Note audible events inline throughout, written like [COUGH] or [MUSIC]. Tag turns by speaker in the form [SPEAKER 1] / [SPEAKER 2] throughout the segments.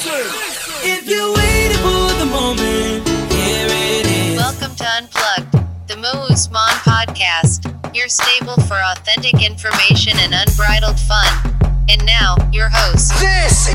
[SPEAKER 1] If you're waiting for the moment, here it is.
[SPEAKER 2] Welcome to Unplugged, the Mo Usman podcast, your stable for authentic information and unbridled fun. And now, your host.
[SPEAKER 3] This is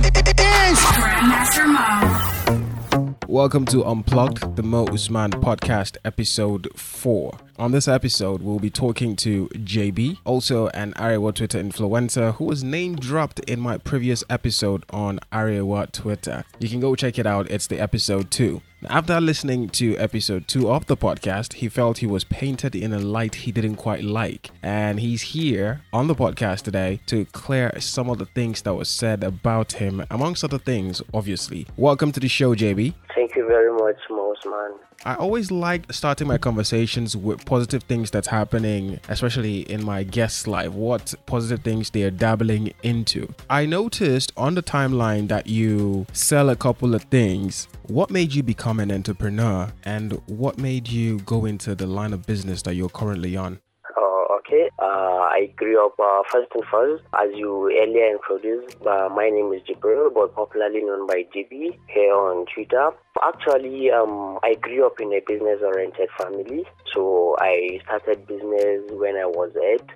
[SPEAKER 4] Grandmaster Mo.
[SPEAKER 5] Welcome to Unplugged, the Mo Usman podcast, episode 4. On this episode, we'll be talking to JB, also an Arewa Twitter influencer who was name dropped in my previous episode on Arewa Twitter. You can go check it out, it's the episode 2. After listening to episode 2 of the podcast, he felt he was painted in a light he didn't quite like. And he's here on the podcast today to clear some of the things that was said about him, amongst other things, obviously. Welcome to the show, JB.
[SPEAKER 6] Thank you very much, Mosman.
[SPEAKER 5] I always like starting my conversations with positive things that's happening, especially in my guest's life, what positive things they are dabbling into. I noticed on the timeline that you sell a couple of things. What made you become an entrepreneur and what made you go into the line of business that you're currently on?
[SPEAKER 6] Uh, okay, uh, I grew up uh, first and first, as you earlier introduced. Uh, my name is Jibril, but popularly known by JB here on Twitter. Actually, um, I grew up in a business-oriented family, so I started business when I was eight.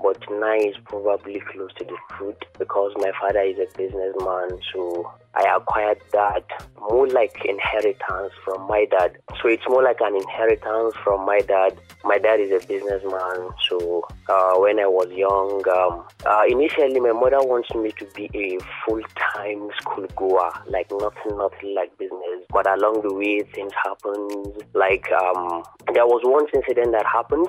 [SPEAKER 6] But nine is probably close to the truth because my father is a businessman, so I acquired that more like inheritance from my dad. So it's more like an inheritance from my dad. My dad is a businessman, so uh, when I was young, um, uh, initially my mother wants me to be a full-time school goer, like nothing, nothing like business. But along the way, things happened. Like um, there was one incident that happened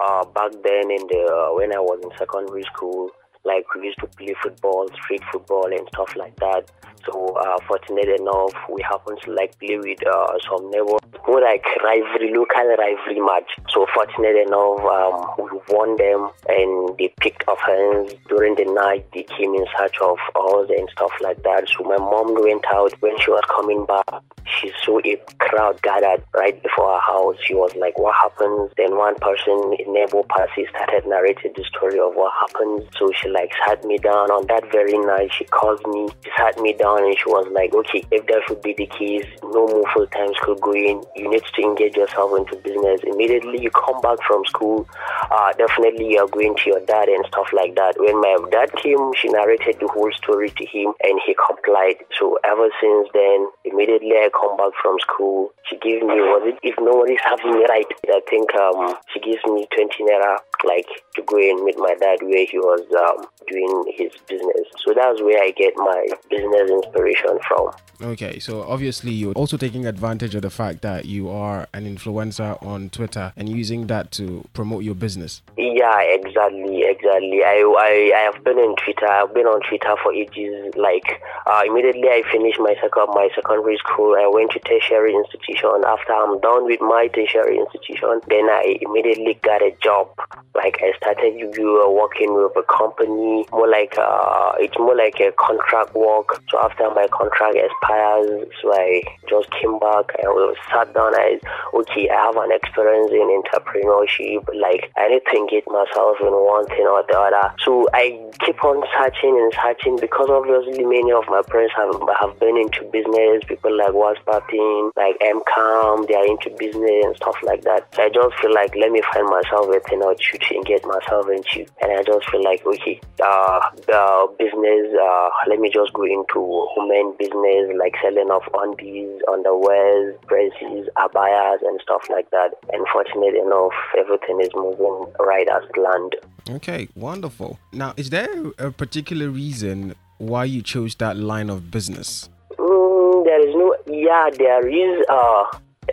[SPEAKER 6] uh, back then in the uh, when I was in secondary school. Like we used to play football, street football, and stuff like that. So, uh, fortunate enough, we happened to like play with uh, some neighbors, more like rivalry, local rivalry match. So, fortunate enough, um, we won them, and they picked offense during the night. They came in search of us and stuff like that. So, my mom went out when she was coming back. She saw a crowd gathered right before her house. She was like, "What happened?" Then one person, a neighbor, Percy, started narrating the story of what happened. So she like sat me down on that very night. She called me, she sat me down, and she was like, "Okay, if that should be the case, no more full time school going. You need to engage yourself into business immediately. You come back from school. Uh, definitely, you are going to your dad and stuff like that." When my dad came, she narrated the whole story to him, and he complied. So ever since then, immediately I come back from school, she gave me was it if nobody's having me right? I think um she gives me twenty naira like to go and meet my dad where he was um, doing his business. So that's where I get my business inspiration from.
[SPEAKER 5] Okay, so obviously you're also taking advantage of the fact that you are an influencer on Twitter and using that to promote your business.
[SPEAKER 6] Yeah, exactly, exactly. I, I, I have been on Twitter. I've been on Twitter for ages. Like uh, immediately I finished my second my secondary school, I went to tertiary institution. After I'm done with my tertiary institution, then I immediately got a job. Like I started you uh, working with a company, more like uh, it's more like a contract work. So after my contract expires, so I just came back. Was sat down. I okay, I have an experience in entrepreneurship. Like I need to engage myself in one thing or the other. So I keep on searching and searching because obviously many of my friends have have been into business. People like Waspatin, like MCAM, they are into business and stuff like that. So I just feel like let me find myself a thing or two to engage myself into, and I just feel like okay, uh, the business. Uh, let me just go into women business like selling of undies, underwears, dresses, abayas, and stuff like that. And fortunate enough, everything is moving right as planned.
[SPEAKER 5] Okay, wonderful. Now, is there a particular reason why you chose that line of business?
[SPEAKER 6] Mm, there is no. Yeah, there is. Uh,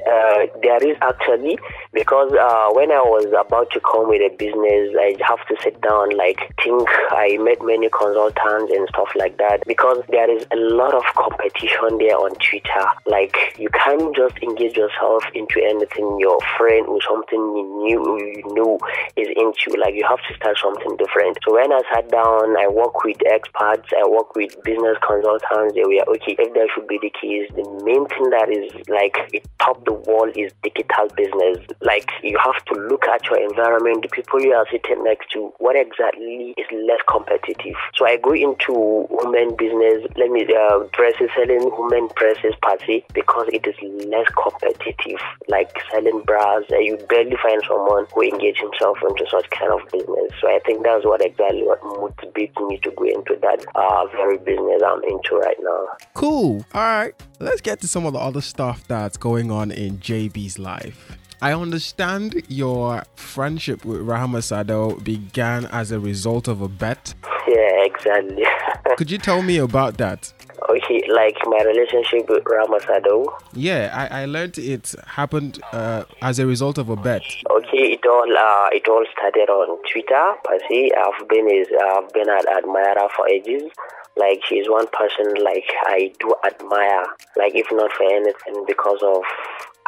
[SPEAKER 6] uh, there is actually because uh, when I was about to come with a business, I have to sit down, like think. I met many consultants and stuff like that because there is a lot of competition there on Twitter. Like you can't just engage yourself into anything your friend or something you knew you know is into. Like you have to start something different. So when I sat down, I work with experts. I work with business consultants. They were okay. If that should be the case, the main thing that is like it top the world is digital business. Like you have to look at your environment, the people you are sitting next to, what exactly is less competitive. So I go into women business, let me uh, dresses, selling women dresses se because it is less competitive. Like selling bras, uh, you barely find someone who engage himself into such kind of business. So I think that's what exactly what motivates me to go into that uh, very business I'm into right now.
[SPEAKER 5] Cool. All right. Let's get to some of the other stuff that's going on in JB's life. I understand your friendship with Rahama Sadau began as a result of a bet.
[SPEAKER 6] Yeah, exactly. [LAUGHS]
[SPEAKER 5] Could you tell me about that?
[SPEAKER 6] okay, like my relationship with Rahama Sadau.
[SPEAKER 5] Yeah, I, I learned it happened uh, as a result of a bet.
[SPEAKER 6] Okay, it all uh, it all started on Twitter. Per se, I've been is I've been an admirer for ages. Like she's one person like I do admire. Like if not for anything, because of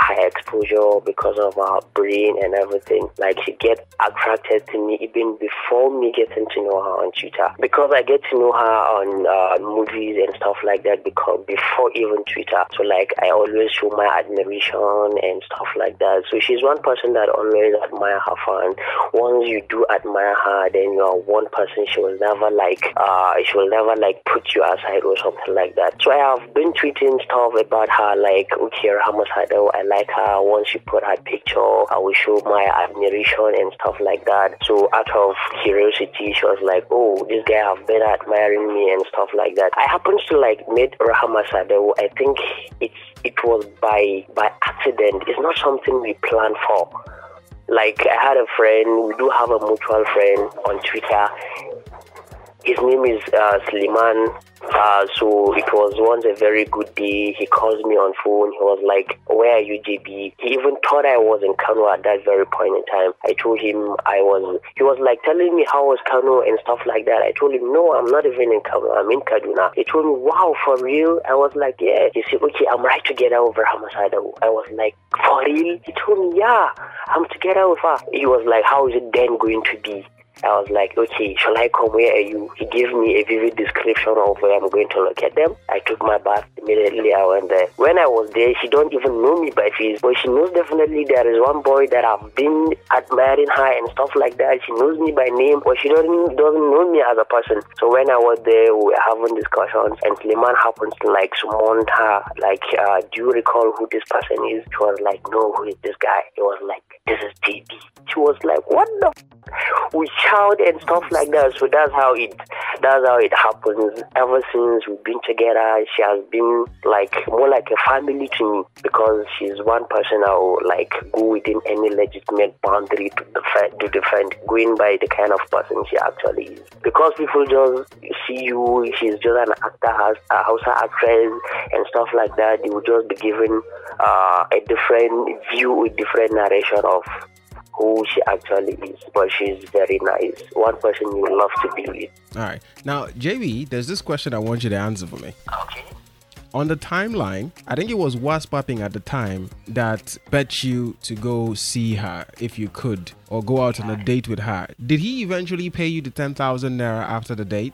[SPEAKER 6] high exposure because of her brain and everything. Like she get attracted to me even before me getting to know her on Twitter. Because I get to know her on uh, movies and stuff like that because before even Twitter. So like I always show my admiration and stuff like that. So she's one person that always admire her fan. Once you do admire her, then you are one person she will never like uh she will never like put you aside or something like that. So I have been tweeting stuff about her like okay Rahama Sadau, I like her. Once she put her picture, I will show my admiration and stuff like that. So out of curiosity, she was like, "Oh, this guy have been admiring me and stuff like that." I happened to like meet Rahama Sadau. I think it's it was by by accident. It's not something we planned for. Like I had a friend. We do have a mutual friend on Twitter. His name is uh, Sliman uh, so it was once a very good day. He calls me on phone. He was like, "Where are you, JB?" He even thought I was in Kano at that very point in time. I told him I was. He was like telling me how was Kano and stuff like that. I told him, "No, I'm not even in Kano. I'm in Kaduna." He told me, "Wow, for real?" I was like, "Yeah." He said, "Okay, I'm right together with Hamasada." I was like, "For real?" He told me, "Yeah, I'm together with her." He was like, "How is it then going to be?" I was like, okay, shall I come? Where are you? He gave me a vivid description of where I'm going to look at them. I took my bath immediately. I went there. When I was there, she don't even know me by face, but she knows definitely there is one boy that I've been admiring her and stuff like that. She knows me by name, but she doesn't doesn't know me as a person. So when I was there, we were having discussions, and Sliman happens to like summon her. Like, uh, do you recall who this person is? She was like, no, who is this guy? He was like, this is JB. She was like, what the? F-? Shout and stuff like that. So that's how it that's how it happens. Ever since we've been together, she has been like more like a family to me because she's one person I will like go within any legitimate boundary to defend to defend going by the kind of person she actually is. Because people just see you, she's just an actor, a house actress and stuff like that. Will just be given uh, a different view, a different narration of who she actually is, but she's very nice. One person you love to be with.
[SPEAKER 5] All right. Now, JB, there's this question I want you to answer for me.
[SPEAKER 6] Okay.
[SPEAKER 5] On the timeline, I think it was Waspapping at the time that bet you to go see her if you could or go out on a date with her. Did he eventually pay you the 10,000 naira after the date?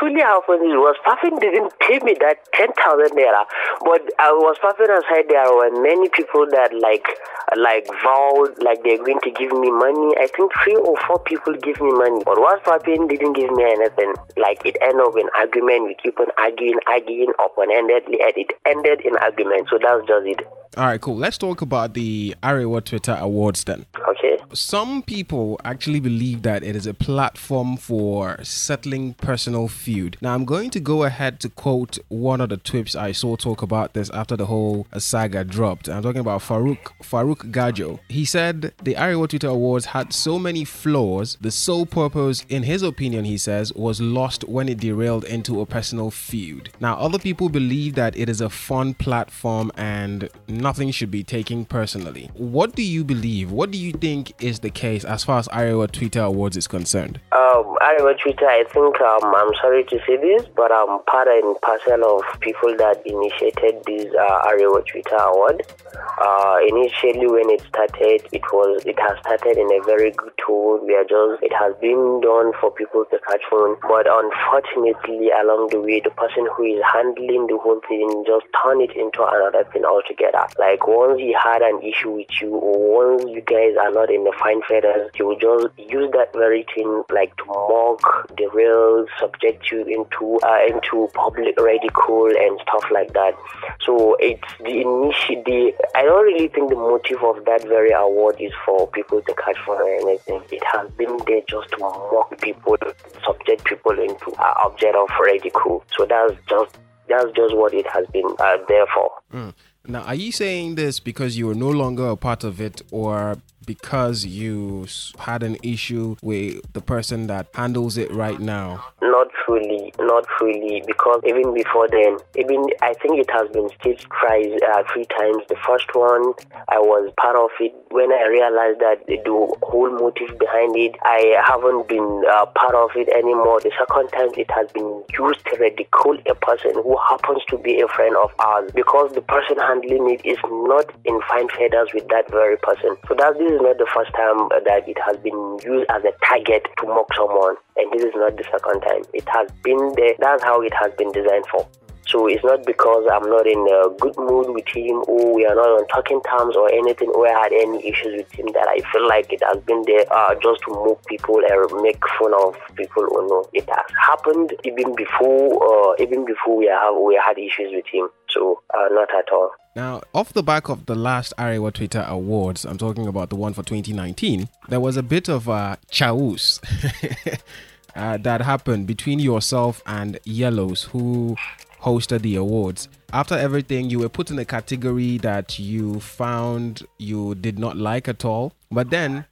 [SPEAKER 6] Truly happened is was Puffin didn't pay me that ten thousand naira, but I was Puffin aside there were many people that like like vowed like they're going to give me money. I think three or four people give me money, but was Puffin didn't give me anything. Like it ended up in argument. We keep on arguing, arguing, open endedly, and it ended in argument. So that's just it.
[SPEAKER 5] All right, cool. Let's talk about the Arewa Twitter Awards then.
[SPEAKER 6] Okay.
[SPEAKER 5] Some people actually believe that it is a platform for settling personal feud. Now, I'm going to go ahead to quote one of the twips I saw talk about this after the whole saga dropped. I'm talking about Farouk Farouk Gajo. He said the Arewa Twitter Awards had so many flaws. The sole purpose, in his opinion, he says, was lost when it derailed into a personal feud. Now, other people believe that it is a fun platform and nothing should be taken personally. What do you believe? What do you think is the case as far as Arewa Twitter Awards is concerned?
[SPEAKER 6] Um, Arewa Twitter, I think um, I'm sorry to say this, but I'm part and parcel of people that initiated this uh, Arewa Twitter Award. Uh, initially, when it started, it was it has started in a very good tone. We are just it has been done for people to catch on, but unfortunately, along the way, the person who is handling the whole thing just turn it into another thing altogether. Like once he had an issue with you, or once you guys are not in fine feathers, he will just use that very thing like to mock, derail, subject you into uh, into public ridicule and stuff like that. So it's the initial. The I don't really think the motive of that very award is for people to catch fun or anything. It has been there just to mock people, subject people into uh, object of ridicule. So that's just that's just what it has been uh, there for.
[SPEAKER 5] Mm. Now, are you saying this because you are no longer a part of it, or because you had an issue with the person that handles it right now?
[SPEAKER 6] Not fully, not fully, because even before then, even I think it has been staged twice, uh, three times. The first one, I was part of it. When I realized that the whole motive behind it, I haven't been uh, part of it anymore. The second time, it has been used to ridicule a person who happens to be a friend of ours because the person handling it is not in fine feathers with that very person. So that this is not the first time that it has been used as a target to mock someone, and this is not the second time. It has been there. That's how it has been designed for. So it's not because I'm not in a good mood with him or we are not on talking terms or anything or I had any issues with him that I feel like it has been there uh, just to mock people and make fun of people or no. It has happened even before uh, even before we have we had issues with him. So uh, not at all.
[SPEAKER 5] Now, off the back of the last Arewa Twitter Awards, I'm talking about the one for 2019, there was a bit of a chaos [LAUGHS] uh, that happened between yourself and Yellows, who hosted the awards. After everything, you were put in a category that you found you did not like at all. But then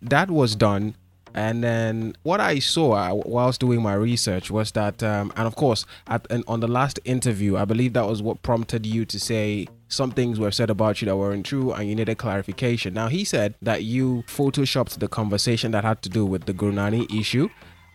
[SPEAKER 5] that was done. And then what I saw uh, whilst doing my research was that, um, and of course, at, and on the last interview, I believe that was what prompted you to say some things were said about you that weren't true and you needed clarification. Now, he said that you photoshopped the conversation that had to do with the Gurnani issue.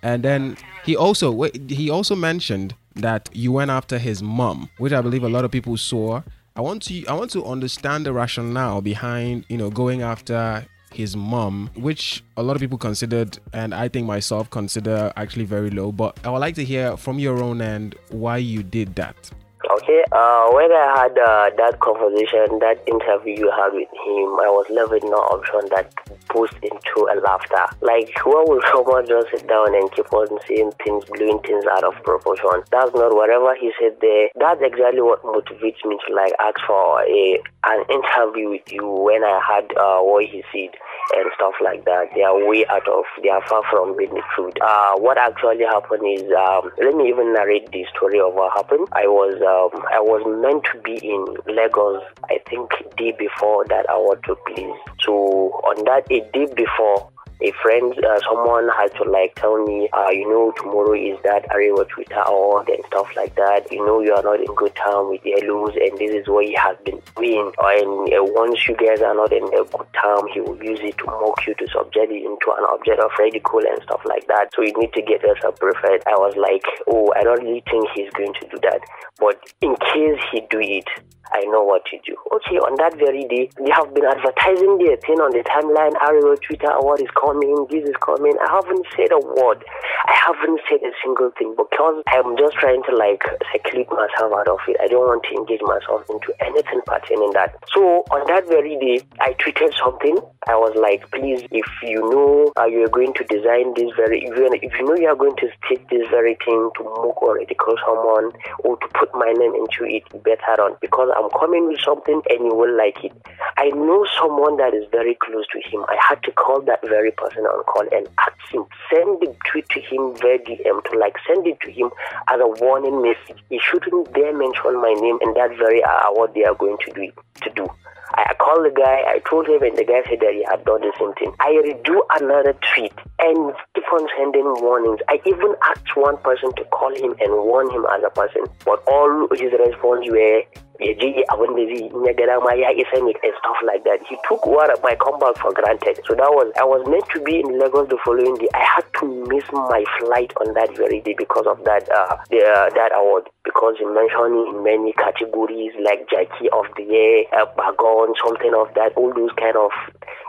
[SPEAKER 5] And then he also he also mentioned that you went after his mom, which I believe a lot of people saw. I want to I want to understand the rationale behind you know going after his mom, which a lot of people considered, and I think myself consider actually very low. But I would like to hear from your own end why you did that.
[SPEAKER 6] Okay, uh, when I had uh, that conversation, that interview you had with him, I was left with no option that boost into a laughter. Like, why would someone just sit down and keep on saying things, blowing things out of proportion? That's not whatever he said there. That's exactly what motivates me to like ask for a an interview with you when I had uh, what he said and stuff like that. They are way out of, they are far from being truth. Uh, what actually happened is, um, let me even narrate the story of what happened. I was, um, I was meant to be in Lagos, I think, day before that award took place. So on that, a day before, a friend, uh, someone had to like tell me, uh, you know, tomorrow is that Arewa Twitter award and stuff like that. You know, you are not in good time with Yellows, and this is what he has been doing. And uh, once you guys are not in a good time, he will use it to mock you, to subject you into an object of ridicule and stuff like that. So you need to get yourself prepared. I was like, oh, I don't really think he's going to do that. But in case he do it, I know what to do. Okay, on that very day, they have been advertising their thing on the timeline. Arewa Twitter award is coming, this is coming. I haven't said a word. I haven't said a single thing because I'm just trying to like seclude myself out of it. I don't want to engage myself into anything pertaining that. So on that very day, I tweeted something. I was like, please, if you know uh, you are going to design this very, you, if you know you are going to stick this very thing to mock or ridicule someone or to put my name into it, better on because I'm coming with something and you will like it. I know someone that is very close to him. I had to call that very person on call and ask him, send the tweet to him via DM to like send it to him as a warning message. He shouldn't dare mention my name and that very hour what they are going to do to do. I called the guy, I told him, and the guy said that he had done the same thing. I redo another tweet and keep on sending warnings. I even asked one person to call him and warn him as a person, but all his response were ya abin da zai in ya ga dama ya isa ne and stuff like that. He took what my comeback for granted. So that was I was meant to be in Lagos the following day. I had to miss my flight on that very day because of that uh, the, uh, that award. Because he mentioned in many categories like Jackie of the Year, uh, Bagon, something of that, all those kind of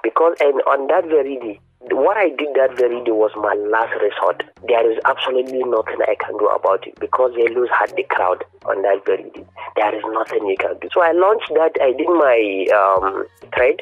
[SPEAKER 6] because and on that very day what I did that very day was my last resort. There is absolutely nothing I can do about it because Yellows had the crowd on that very day. There is nothing you can do. So I launched that. I did my um, thread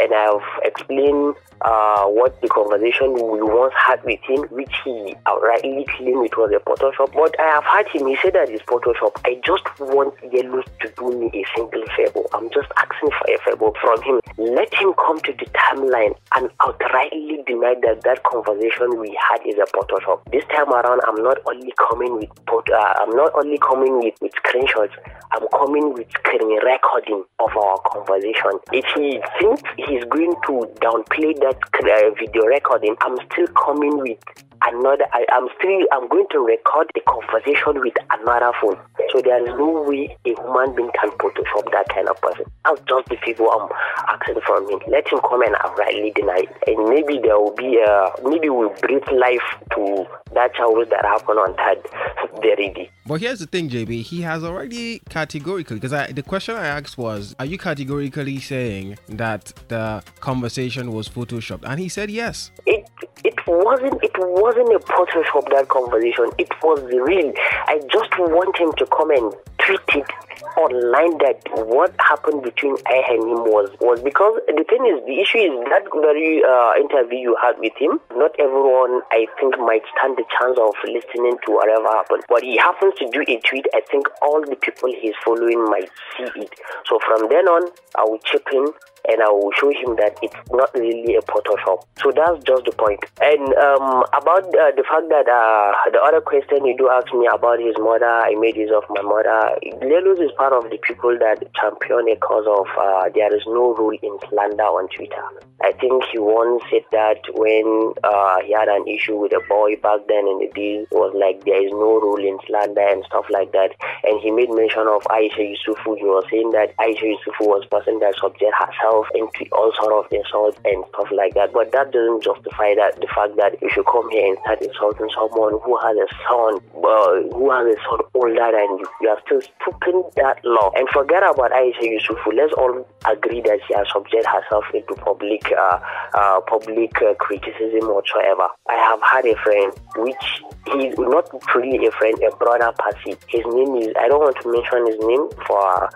[SPEAKER 6] and I've explained uh, what the conversation we once had with him, which he outrightly claimed it was a Photoshop. But I have heard him, he said that it's Photoshop. I just want Yellow to do me a single favor. I'm just asking for a favor from him. Let him come to the timeline and outrightly deny that that conversation we had is a Photoshop. This time around, I'm not only coming with uh, I'm not only coming with, with screenshots. I'm coming with screen recording of our conversation. If he thinks he's going to downplay that uh, video recording, I'm still coming with another. I, am still. I'm going to record a conversation with another phone. So there is no way a human being can Photoshop that kind of person. That's just the people I'm asking from him. Let him come and outrightly deny it, and maybe there will be a. Maybe we'll breathe life to that child that happened on that very day.
[SPEAKER 5] But here's the thing, JB. He has already categorically, because the question I asked was, are you categorically saying that the conversation was photoshopped? And he said yes.
[SPEAKER 6] It it wasn't it wasn't a Photoshop that conversation. It was real. I just want him to come and tweet it online that what happened between I and him was was because the thing is the issue is that very uh, interview you had with him. Not everyone I think might stand the chance of listening to whatever happened. But he happens to do a tweet. I think all the people he's following might see it. So from then on, I will chip in and I will show him that it's not really a Photoshop. So that's just the point. And um, about uh, the fact that uh, the other question you do ask me about his mother, I made use of my mother. Lelus is part of the people that champion a cause of uh, there is no rule in slander on Twitter. I think he once said that when uh, he had an issue with a boy back then in the day, was like there is no rule in slander and stuff like that. And he made mention of Aisha Yesufu. He was saying that Aisha Yesufu was person that subject herself into all sort of insults and stuff like that. But that doesn't justify that the fact that if you come here and start insulting someone who has a son, uh, who has a son older than you. You are still stooping that law. And forget about Aisha Yesufu. Let's all agree that she has subjected herself into public, uh, uh, public uh, criticism whatsoever. I have had a friend which he's not truly a friend, a brother Passy. His name is I don't want to mention his name for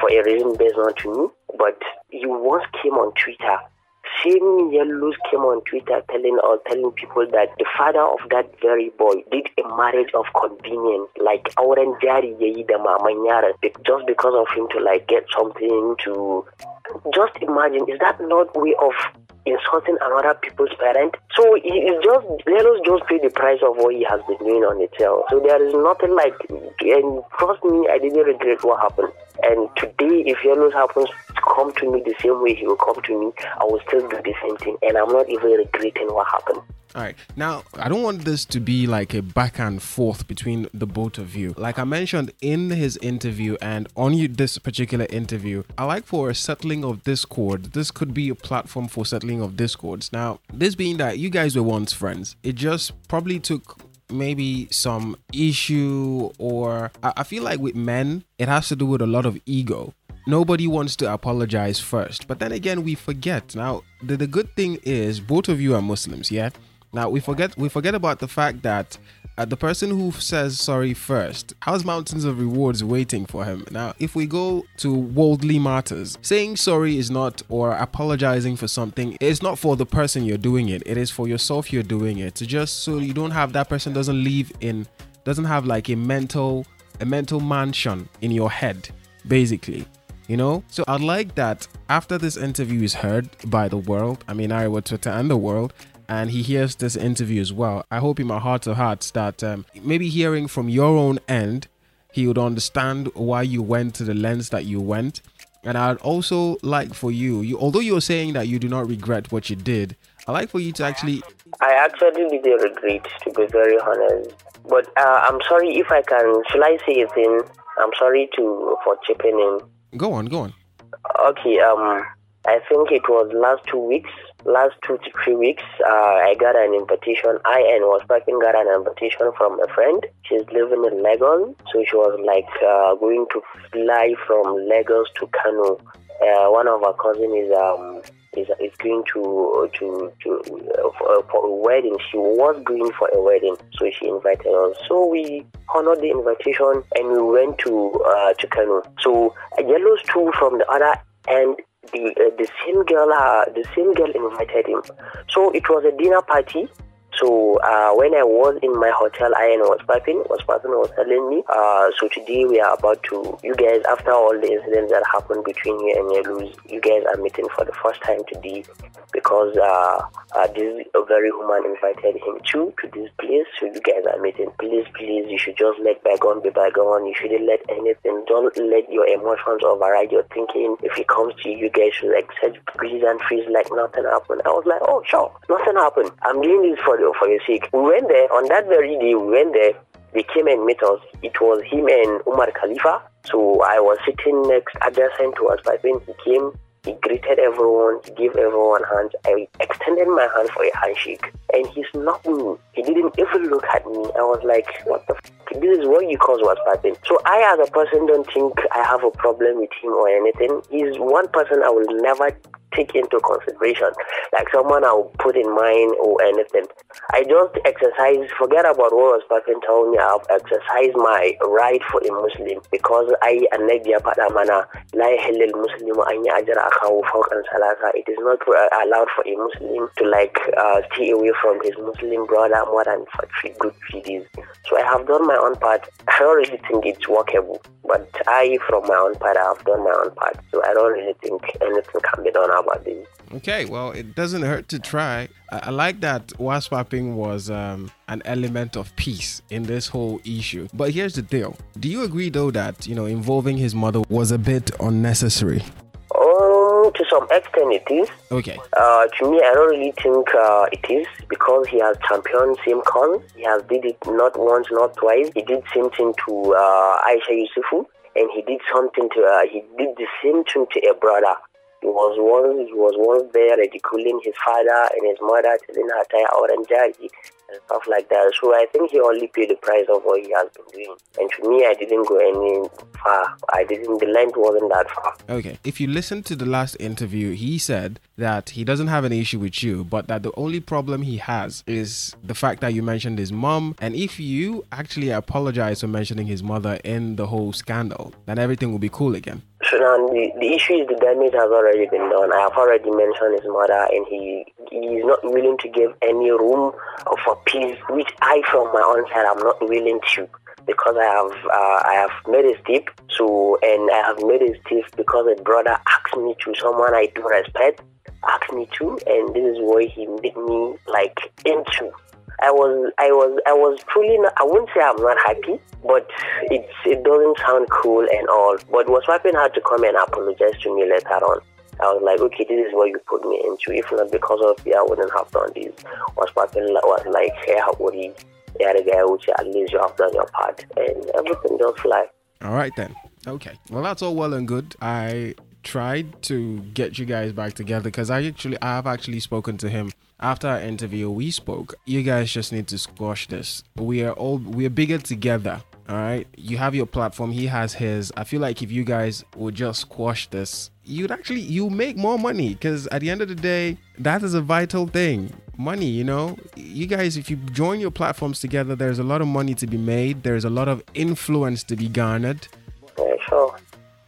[SPEAKER 6] for a reason based on to me, but he once came on Twitter. Same yellows came on Twitter telling or telling people that the father of that very boy did a marriage of convenience, like auren jari yayi da maman yaron, just because of him to like get something to. Just imagine, is that not way of insulting another people's parent. So he just let us just pay the price of what he has been doing on itself. So there is nothing like and trust me, I didn't regret what happened. And today if Yellows happens to come to me the same way he will come to me, I will still do the same thing and I'm not even regretting what happened.
[SPEAKER 5] All right. Now, I don't want this to be like a back and forth between the both of you. Like I mentioned in his interview and on you, this particular interview, I like for a settling of discord. This could be a platform for settling of discords. Now, this being that you guys were once friends, it just probably took maybe some issue or I feel like with men, it has to do with a lot of ego nobody wants to apologize first. But then again, we forget. Now, the, the good thing is both of you are Muslims, yeah? Now we forget we forget about the fact that uh, the person who says sorry first has mountains of rewards waiting for him. Now, if we go to worldly matters, saying sorry is not or apologizing for something is not for the person you're doing it. It is for yourself you're doing it. Just so you don't have that person doesn't live in doesn't have like a mental a mental mansion in your head, basically you know so i'd like that after this interview is heard by the world i mean I Arewa twitter and the world and he hears this interview as well i hope in my heart of hearts that um, maybe hearing from your own end he would understand why you went to the lens that you went and i'd also like for you you although you're saying that you do not regret what you did I'd like for you to actually
[SPEAKER 6] I actually didn't regret, to be very honest. But uh, I'm sorry if I can, shall I say a thing? I'm sorry to for chipping in.
[SPEAKER 5] Go on, go on.
[SPEAKER 6] Okay, um, I think it was last two weeks, last two to three weeks. Uh, I got an invitation. I and was working got an invitation from a friend. She's living in Lagos, so she was like uh, going to fly from Lagos to Kano. Uh, one of her cousin is um is, is going to to to uh, for, for a wedding. She was going for a wedding, so she invited us. So we honored the invitation and we went to uh, to Kano. So a yellow stool from the other end the uh, the same girl uh, the same girl invited him. So it was a dinner party. So uh, when I was in my hotel, I was piping, was piping was telling me. Uh, so today we are about to, you guys, after all the incidents that happened between you and Yellows, you guys are meeting for the first time today because uh, uh, this very woman invited him to to this place. So you guys are meeting. Please, please, you should just let bygone be bygone. You shouldn't let anything. Don't let your emotions override your thinking. If it comes to you, you guys should accept freeze like nothing happened. I was like, oh sure, nothing happened. I'm doing this for for your sake. We went there on that very day. We went there. They came and met us. It was him and Umar Khalifa. So I was sitting next adjacent to us. But when he came, he greeted everyone, he gave everyone hands. I extended my hand for a handshake, and he's not me. He didn't even look at me. I was like, what the f? This is what you cause was happening. So I, as a person, don't think I have a problem with him or anything. He's one person I will never take into consideration, like someone I will put in mind or anything. I just exercise, forget about what was person told me, I've exercised my right for a Muslim because I annabi ya faɗa mana la yahillul muslimu an yi ajira. It is not uh, allowed for a Muslim to like uh, stay away from his Muslim brother more than for three good three days. So I have done my own part. I don't really think it's workable, but I, from my own part, I have done my own part. So I don't really think anything can be done about this.
[SPEAKER 5] Okay, well, it doesn't hurt to try. I, like that waswapping was um, an element of peace in this whole issue. But here's the deal: Do you agree, though, that you know involving his mother was a bit unnecessary?
[SPEAKER 6] Some extent, it is.
[SPEAKER 5] Okay,
[SPEAKER 6] Uh, to me, I don't really think uh, it is because he has championed same cause. He has did it not once, not twice. He did same thing to uh, Aisha Yesufu, and he did something to. Uh, he did the same thing to a brother. He was once he was once there ridiculing his father and his mother, telling her tie out and and stuff like that. So I think he only paid the price of what he has been doing. And to me, I didn't go any far. I didn't. The length wasn't that far.
[SPEAKER 5] okay. If you listen to the last interview, he said that he doesn't have an issue with you, but that the only problem he has is the fact that you mentioned his mom. And if you actually apologize for mentioning his mother in the whole scandal, then everything will be cool again.
[SPEAKER 6] So now the, the issue is the damage has already been done. I have already mentioned his mother, and he he is not willing to give any room for peace, which I, from my own side, I'm not willing to. Because I have uh, I have made a step, so and I have made a step because a brother asked me to, someone I do respect, asked me to, and this is what he made me like into. I was, I was, I was truly. Not, I wouldn't say I'm not happy, but it's, it doesn't sound cool and all. But was Wapping had to come and apologize to me later on. I was like, okay, this is what you put me into. If not because of you, I wouldn't have done this. Was Wapping was like, hey, how would he? Yeah, the guy which at least you have done your part, and everything just fly.
[SPEAKER 5] All right then. Okay. Well, that's all well and good. I tried to get you guys back together because I actually I have actually spoken to him after our interview. We spoke. You guys just need to squash this. We are all we are bigger together. All right. You have your platform. He has his. I feel like if you guys would just squash this, you'd actually you make more money because at the end of the day, that is a vital thing. Money, you know, you guys, if you join your platforms together, there's a lot of money to be made. There's a lot of influence to be garnered
[SPEAKER 6] sure.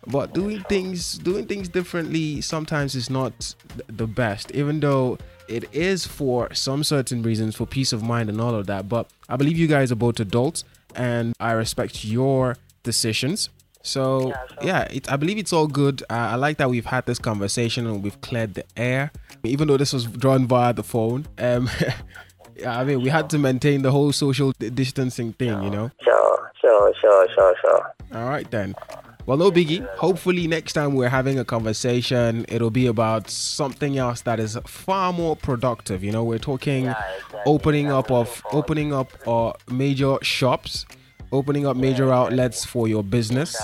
[SPEAKER 5] but doing things doing things differently sometimes is not the best even though it is for some certain reasons for peace of mind and all of that but i believe you guys are both adults and i respect your decisions. So yeah it, i believe it's all good. Uh, i like that we've had this conversation and we've cleared the air. Even though this was drawn via the phone um [LAUGHS] yeah, i mean we had to maintain the whole social distancing thing you know?
[SPEAKER 6] Sure, sure, sure, sure, sure.
[SPEAKER 5] all right then. Well, no biggie. Hopefully, next time we're having a conversation, it'll be about something else that is far more productive. You know, we're talking opening up of opening up uh, major shops opening up major outlets for your business,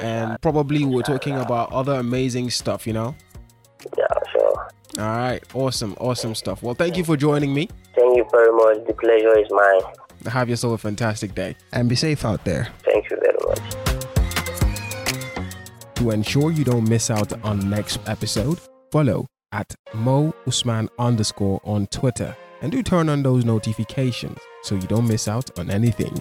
[SPEAKER 5] and probably we're talking about other amazing stuff, you know?
[SPEAKER 6] Yeah, sure.
[SPEAKER 5] All right, awesome, awesome stuff. Well, thank you for joining me.
[SPEAKER 6] Thank you very much. The pleasure is mine.
[SPEAKER 5] Have yourself a fantastic day and be safe out there. To ensure you don't miss out on next episode, follow at Mo Usman underscore on Twitter and do turn on those notifications so you don't miss out on anything.